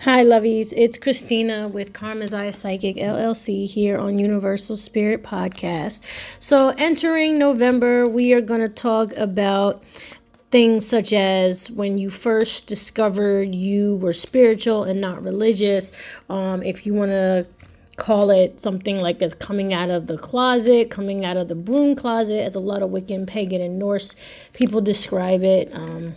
Hi, lovies. It's Christina with Karmaziah Psychic LLC here on Universal Spirit Podcast. So, entering November, we are going to talk about things such as when you first discovered you were spiritual and not religious. Um, if you want to call it something like this coming out of the closet, coming out of the broom closet, as a lot of Wiccan, pagan, and Norse people describe it. Um,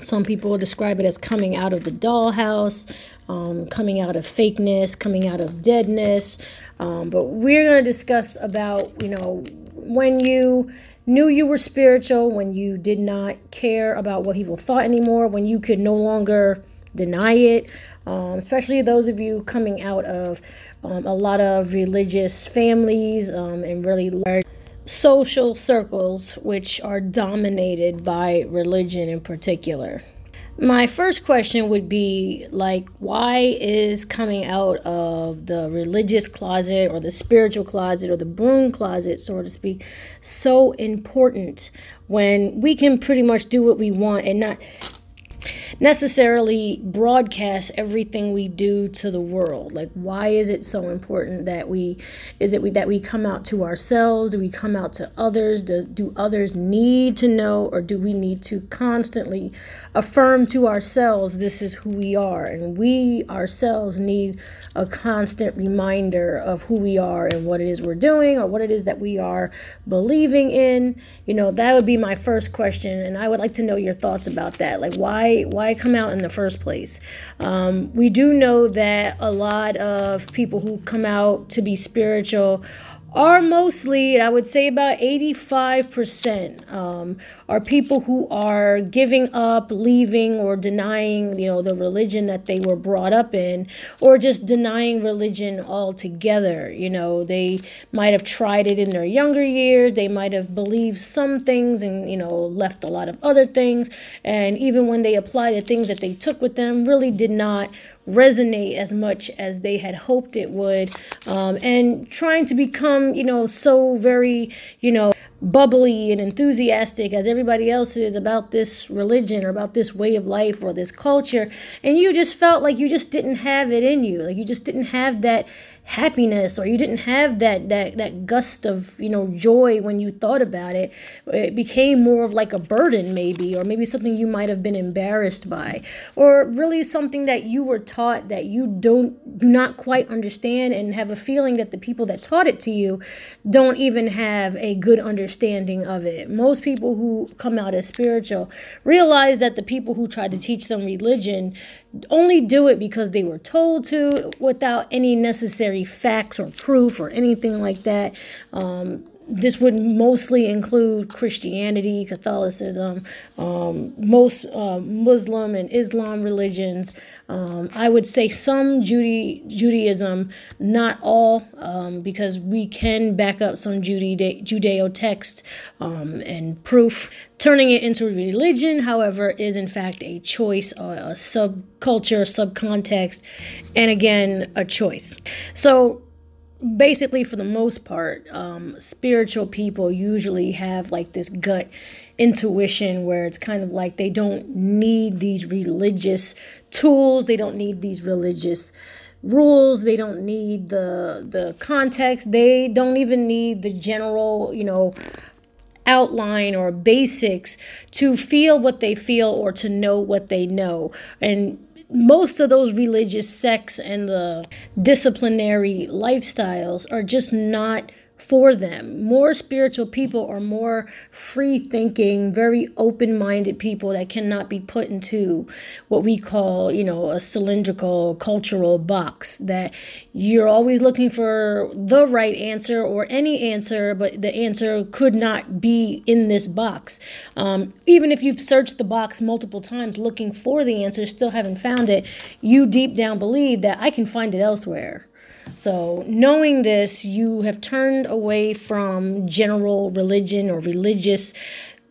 some people describe it as coming out of the dollhouse, um, coming out of fakeness, coming out of deadness. Um, but we're going to discuss about, you know, when you knew you were spiritual, when you did not care about what people thought anymore, when you could no longer deny it, um, especially those of you coming out of um, a lot of religious families um, and really large social circles which are dominated by religion in particular. My first question would be like, why is coming out of the religious closet or the spiritual closet or the broom closet, so to speak, so important when we can pretty much do what we want and not necessarily broadcast everything we do to the world. Like why is it so important that we is it we, that we come out to ourselves? Do we come out to others? Do, do others need to know or do we need to constantly affirm to ourselves this is who we are? And we ourselves need a constant reminder of who we are and what it is we're doing or what it is that we are believing in. You know that would be my first question and i would like to know your thoughts about that. Like why why why come out in the first place? Um, we do know that a lot of people who come out to be spiritual are mostly, I would say about 85%, um, are people who are giving up, leaving, or denying, you know, the religion that they were brought up in, or just denying religion altogether. You know, they might have tried it in their younger years, they might have believed some things and, you know, left a lot of other things. And even when they apply the things that they took with them, really did not resonate as much as they had hoped it would um, and trying to become you know so very you know bubbly and enthusiastic as everybody else is about this religion or about this way of life or this culture. And you just felt like you just didn't have it in you. Like you just didn't have that happiness or you didn't have that that that gust of you know joy when you thought about it. It became more of like a burden maybe or maybe something you might have been embarrassed by or really something that you were taught that you don't do not quite understand and have a feeling that the people that taught it to you don't even have a good understanding of it. Most people who come out as spiritual realize that the people who tried to teach them religion only do it because they were told to without any necessary facts or proof or anything like that. Um, this would mostly include Christianity, Catholicism, um, most uh, Muslim and Islam religions. Um, I would say some Judy, Judaism, not all, um, because we can back up some Jude- Judeo text um, and proof. Turning it into a religion, however, is in fact a choice, a, a subculture, subcontext, and again, a choice. So basically for the most part um, spiritual people usually have like this gut intuition where it's kind of like they don't need these religious tools they don't need these religious rules they don't need the the context they don't even need the general you know outline or basics to feel what they feel or to know what they know. And most of those religious sects and the disciplinary lifestyles are just not for them. More spiritual people are more free thinking, very open minded people that cannot be put into what we call, you know, a cylindrical cultural box. That you're always looking for the right answer or any answer, but the answer could not be in this box. Um, even if you've searched the box multiple times looking for the answer, still haven't found it, you deep down believe that I can find it elsewhere. So, knowing this, you have turned away from general religion or religious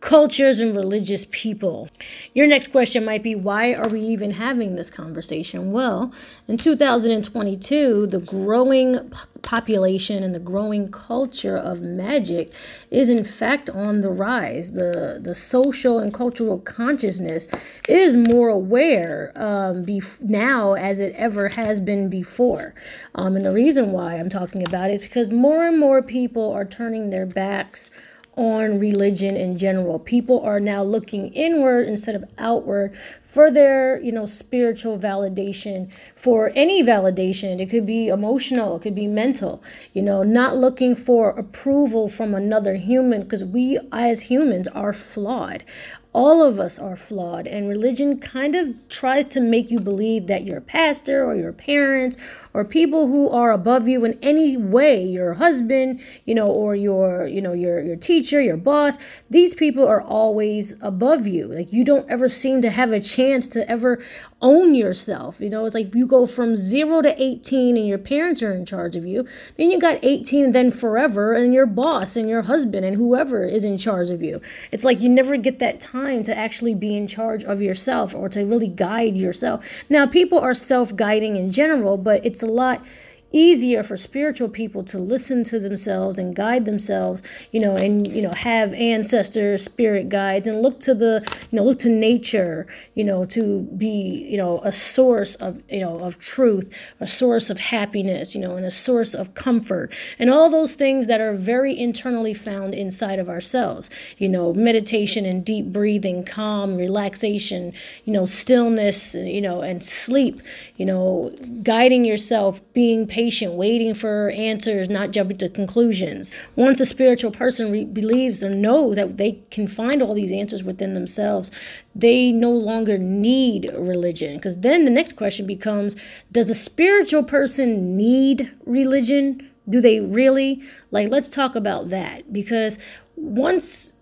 cultures and religious people. Your next question might be why are we even having this conversation? Well, in 2022, the growing population and the growing culture of magic is in fact on the rise. The the social and cultural consciousness is more aware um, bef- now as it ever has been before. Um, and the reason why I'm talking about it is because more and more people are turning their backs on religion in general. People are now looking inward instead of outward for their, you know, spiritual validation, for any validation. It could be emotional, it could be mental, you know, not looking for approval from another human because we as humans are flawed all of us are flawed and religion kind of tries to make you believe that your pastor or your parents or people who are above you in any way your husband you know or your you know your your teacher your boss these people are always above you. Like you don't ever seem to have a chance to ever own yourself. You know it's like you go from 0 to 18 and your parents are in charge of you then you got 18 then forever and your boss and your husband and whoever is in charge of you. It's like you never get that time to actually be in charge of yourself or to really guide yourself. Now people are self-guiding in general but it's a lot easier for spiritual people to listen to themselves and guide themselves you know and you know have ancestors spirit guides and look to the you know look to nature you know to be you know a source of you know of truth a source of happiness you know and a source of comfort and all those things that are very internally found inside of ourselves you know meditation and deep breathing calm relaxation you know stillness you know and sleep you know guiding yourself being patient patient, waiting for answers, not jumping to conclusions. Once a spiritual person re- believes or knows that they can find all these answers within themselves, they no longer need religion. Because then the next question becomes Does a spiritual person need religion? Do they really? Like, let's talk about that. Because once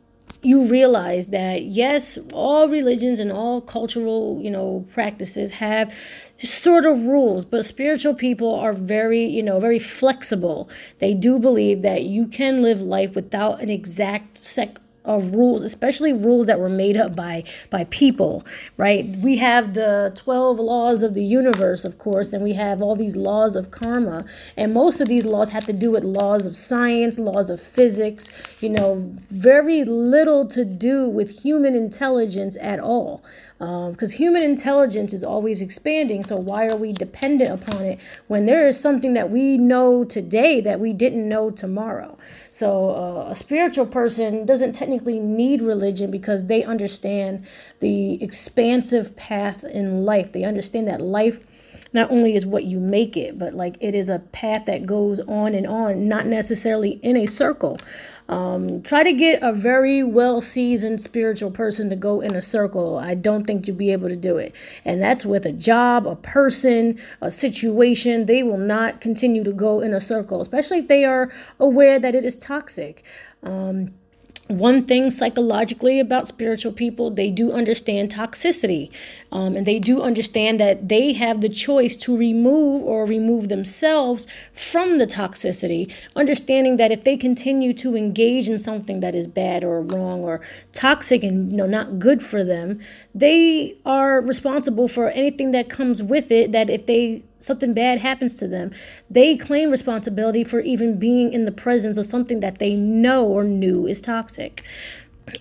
you realize that yes, all religions and all cultural, you know, practices have sort of rules, but spiritual people are very, you know, very flexible. They do believe that you can live life without an exact sec of rules, especially rules that were made up by by people, right? We have the 12 laws of the universe, of course, and we have all these laws of karma, and most of these laws have to do with laws of science, laws of physics, you know, very little to do with human intelligence at all because um, human intelligence is always expanding. So why are we dependent upon it when there is something that we know today that we didn't know tomorrow? So uh, a spiritual person doesn't technically need religion because they understand the expansive path in life. They understand that life not only is what you make it, but like it is a path that goes on and on, not necessarily in a circle. Um, try to get a very well seasoned spiritual person to go in a circle. I don't think you'll be able to do it. And that's with a job, a person, a situation. They will not continue to go in a circle, especially if they are aware that it is toxic. Um, one thing psychologically about spiritual people, they do understand toxicity. Um, and they do understand that they have the choice to remove or remove themselves from the toxicity, understanding that if they continue to engage in something that is bad or wrong or toxic and you know not good for them, they are responsible for anything that comes with it. That if they something bad happens to them, they claim responsibility for even being in the presence of something that they know or knew is toxic.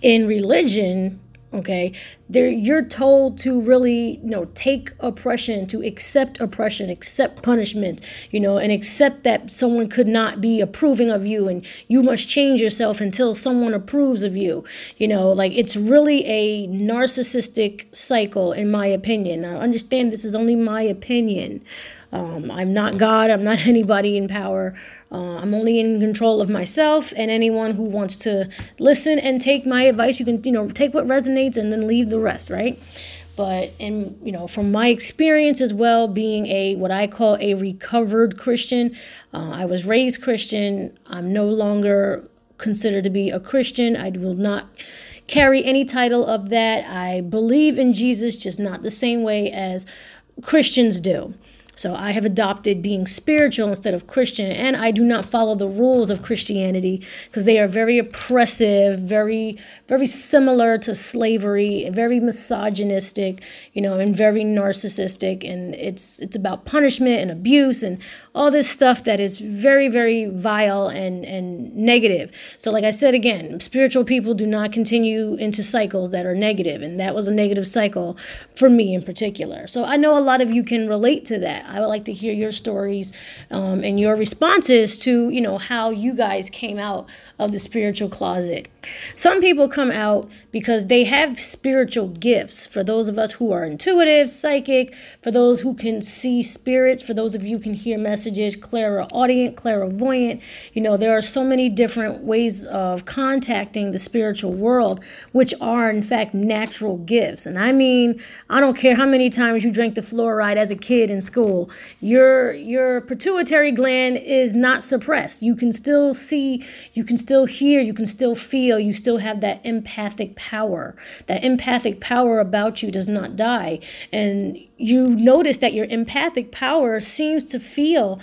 In religion, okay? There you're told to really you know take oppression to accept oppression accept punishment you know and accept that someone could not be approving of you and you must change yourself until someone approves of you you know? Like it's really a narcissistic cycle in my opinion. I understand this is only my opinion um, I'm not God. I'm not anybody in power. Uh, I'm only in control of myself and anyone who wants to listen and take my advice. You can, you know, take what resonates and then leave the rest, right? But and you know, from my experience as well, being a what I call a recovered Christian, uh, I was raised Christian. I'm no longer considered to be a Christian. I will not carry any title of that. I believe in Jesus, just not the same way as Christians do. So I have adopted being spiritual instead of Christian, and I do not follow the rules of Christianity because they are very oppressive, very, very similar to slavery, very misogynistic, you know, and very narcissistic. And it's it's about punishment and abuse and all this stuff that is very, very vile and and negative. So, like I said again, spiritual people do not continue into cycles that are negative, and that was a negative cycle for me in particular. So I know a lot of you can relate to that. I would like to hear your stories um, and your responses to, you know, how you guys came out of the spiritual closet. Some people come out because they have spiritual gifts. For those of us who are intuitive, psychic, for those who can see spirits, for those of you who can hear messages, clairaudient, clairvoyant, you know, there are so many different ways of contacting the spiritual world, which are in fact natural gifts. And I mean, I don't care how many times you drank the fluoride as a kid in school, your your pituitary gland is not suppressed. You can still see, you can still hear, you can still feel, you still have that empathic power. That empathic power about you does not die. And you notice that your empathic power seems to feel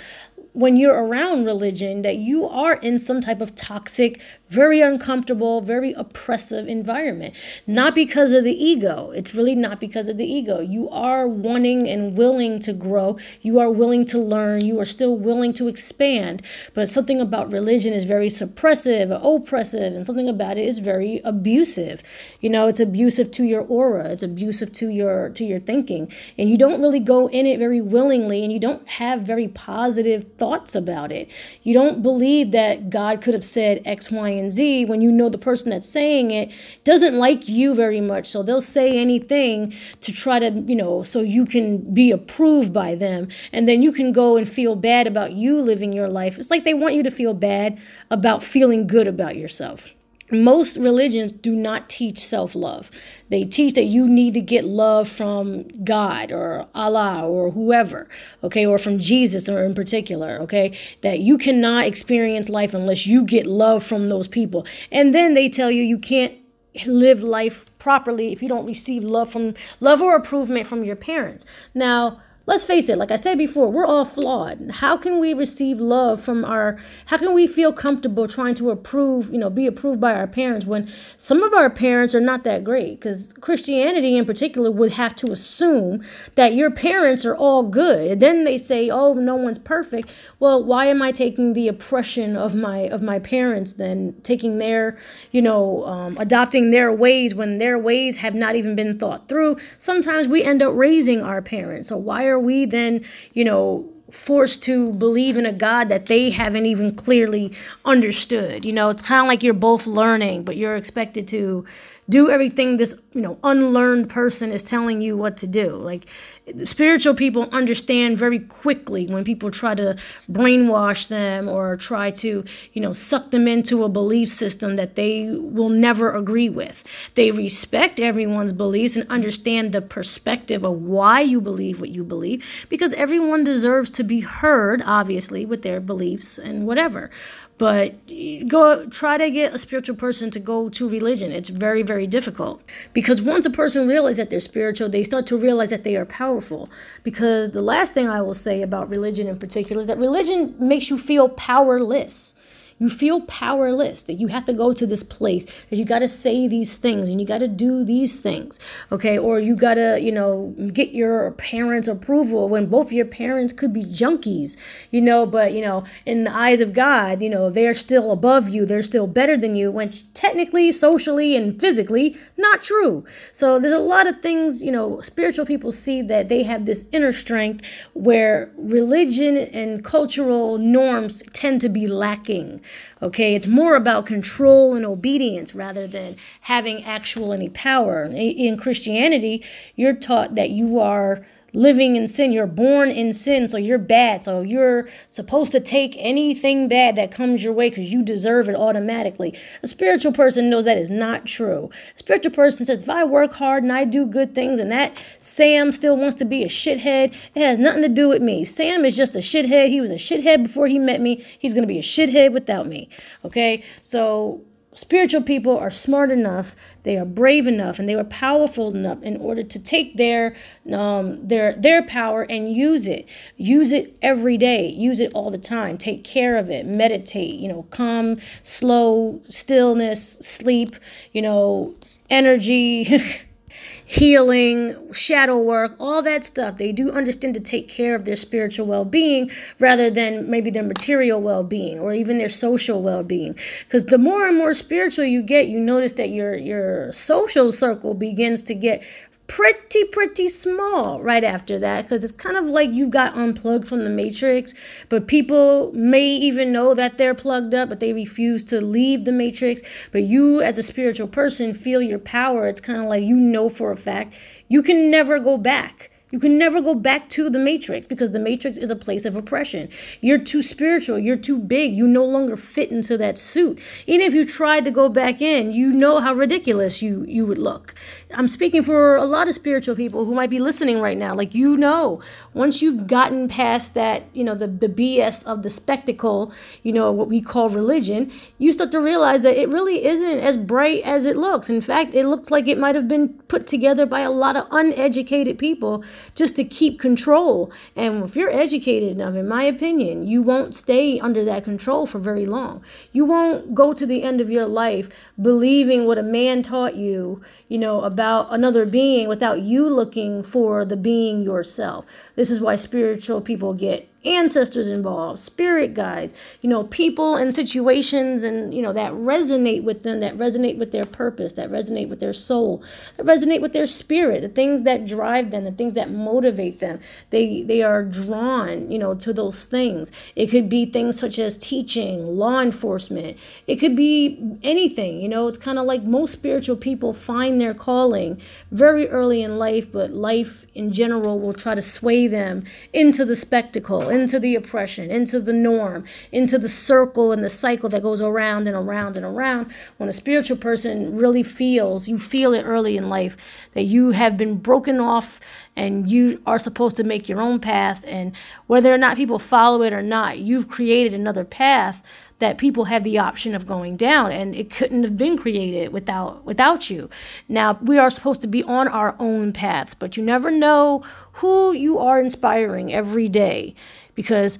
when you're around religion that you are in some type of toxic very uncomfortable, very oppressive environment. Not because of the ego. It's really not because of the ego. You are wanting and willing to grow. You are willing to learn. You are still willing to expand. But something about religion is very suppressive, or oppressive, and something about it is very abusive. You know, it's abusive to your aura. It's abusive to your to your thinking. And you don't really go in it very willingly and you don't have very positive thoughts about it. You don't believe that God could have said X, Y, and Z when you know the person that's saying it doesn't like you very much. So they'll say anything to try to, you know, so you can be approved by them. And then you can go and feel bad about you living your life. It's like they want you to feel bad about feeling good about yourself most religions do not teach self love. They teach that you need to get love from God or Allah or whoever, okay, or from Jesus or in particular, okay, that you cannot experience life unless you get love from those people. And then they tell you you can't live life properly if you don't receive love from love or approval from your parents. Now, let's face it like i said before we're all flawed. How can we receive love from our how can we feel comfortable trying to approve you know be approved by our parents when some of our parents are not that great? Because christianity in particular would have to assume that your parents are all good. And then they say oh no one's perfect. Well why am i taking the oppression of my of my parents then? Taking their you know um, adopting their ways when their ways have not even been thought through. Sometimes we end up raising our parents. So why are are we then, you know, forced to believe in a God that they haven't even clearly understood? You know, it's kind of like you're both learning, but you're expected to do everything this you know unlearned person is telling you what to do. Like spiritual people understand very quickly when people try to brainwash them or try to you know suck them into a belief system that they will never agree with. They respect everyone's beliefs and understand the perspective of why you believe what you believe because everyone deserves to be heard obviously with their beliefs and whatever but go try to get a spiritual person to go to religion. It's very very difficult. Because once a person realizes that they're spiritual they start to realize that they are powerful. Because the last thing i will say about religion in particular is that religion makes you feel powerless you feel powerless, that you have to go to this place, that you got to say these things and you got to do these things, okay? Or you got to, you know, get your parents' approval when both your parents could be junkies, you know, but, you know, in the eyes of God, you know, they're still above you, they're still better than you, when technically, socially, and physically, not true. So there's a lot of things, you know, spiritual people see that they have this inner strength where religion and cultural norms tend to be lacking. Okay, it's more about control and obedience rather than having actual any power. In Christianity, you're taught that you are living in sin. You're born in sin, so you're bad. So you're supposed to take anything bad that comes your way because you deserve it automatically. A spiritual person knows that is not true. A spiritual person says, if I work hard and I do good things and that Sam still wants to be a shithead, it has nothing to do with me. Sam is just a shithead. He was a shithead before he met me. He's going to be a shithead without me. Okay? So spiritual people are smart enough, they are brave enough, and they are powerful enough in order to take their um, their their power and use it. Use it every day. Use it all the time. Take care of it. Meditate. You know, calm, slow, stillness, sleep. You know, energy. healing, shadow work, all that stuff. They do understand to take care of their spiritual well being rather than maybe their material well being or even their social well being. Because the more and more spiritual you get, you notice that your your social circle begins to get pretty pretty small right after that because it's kind of like you got unplugged from the matrix but people may even know that they're plugged up but they refuse to leave the matrix but you as a spiritual person feel your power it's kind of like you know for a fact you can never go back you can never go back to the matrix because the matrix is a place of oppression. You're too spiritual. You're too big. You no longer fit into that suit. Even if you tried to go back in, you know how ridiculous you, you would look. I'm speaking for a lot of spiritual people who might be listening right now. Like, you know, once you've gotten past that, you know, the, the BS of the spectacle, you know, what we call religion, you start to realize that it really isn't as bright as it looks. In fact, it looks like it might have been put together by a lot of uneducated people just to keep control. And if you're educated enough, in my opinion, you won't stay under that control for very long. You won't go to the end of your life believing what a man taught you, you know, about another being without you looking for the being yourself. This is why spiritual people get ancestors involved, spirit guides, you know, people and situations and, you know, that resonate with them, that resonate with their purpose, that resonate with their soul, that resonate with their spirit, the things that drive them, the things that motivate them. They they are drawn, you know, to those things. It could be things such as teaching, law enforcement. It could be anything, you know, it's kind of like most spiritual people find their calling very early in life, but life in general will try to sway them into the spectacle into the oppression, into the norm, into the circle and the cycle that goes around and around and around. When a spiritual person really feels, you feel it early in life, that you have been broken off and you are supposed to make your own path. And whether or not people follow it or not, you've created another path that people have the option of going down and it couldn't have been created without without you now we are supposed to be on our own paths but you never know who you are inspiring every day because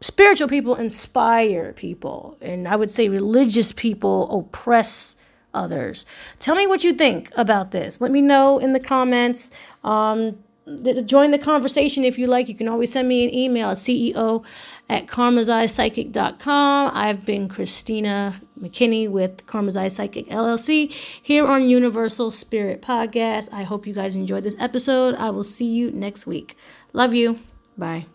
spiritual people inspire people, and I would say religious people oppress others. Tell me what you think about this. Let me know in the comments. Um, join the conversation if you like. You can always send me an email at CEO at karmazeyepsychic.com. I've been Christina McKinney with Karma's Eye Psychic LLC here on Universal Spirit Podcast. I hope you guys enjoyed this episode. I will see you next week. Love you. Bye.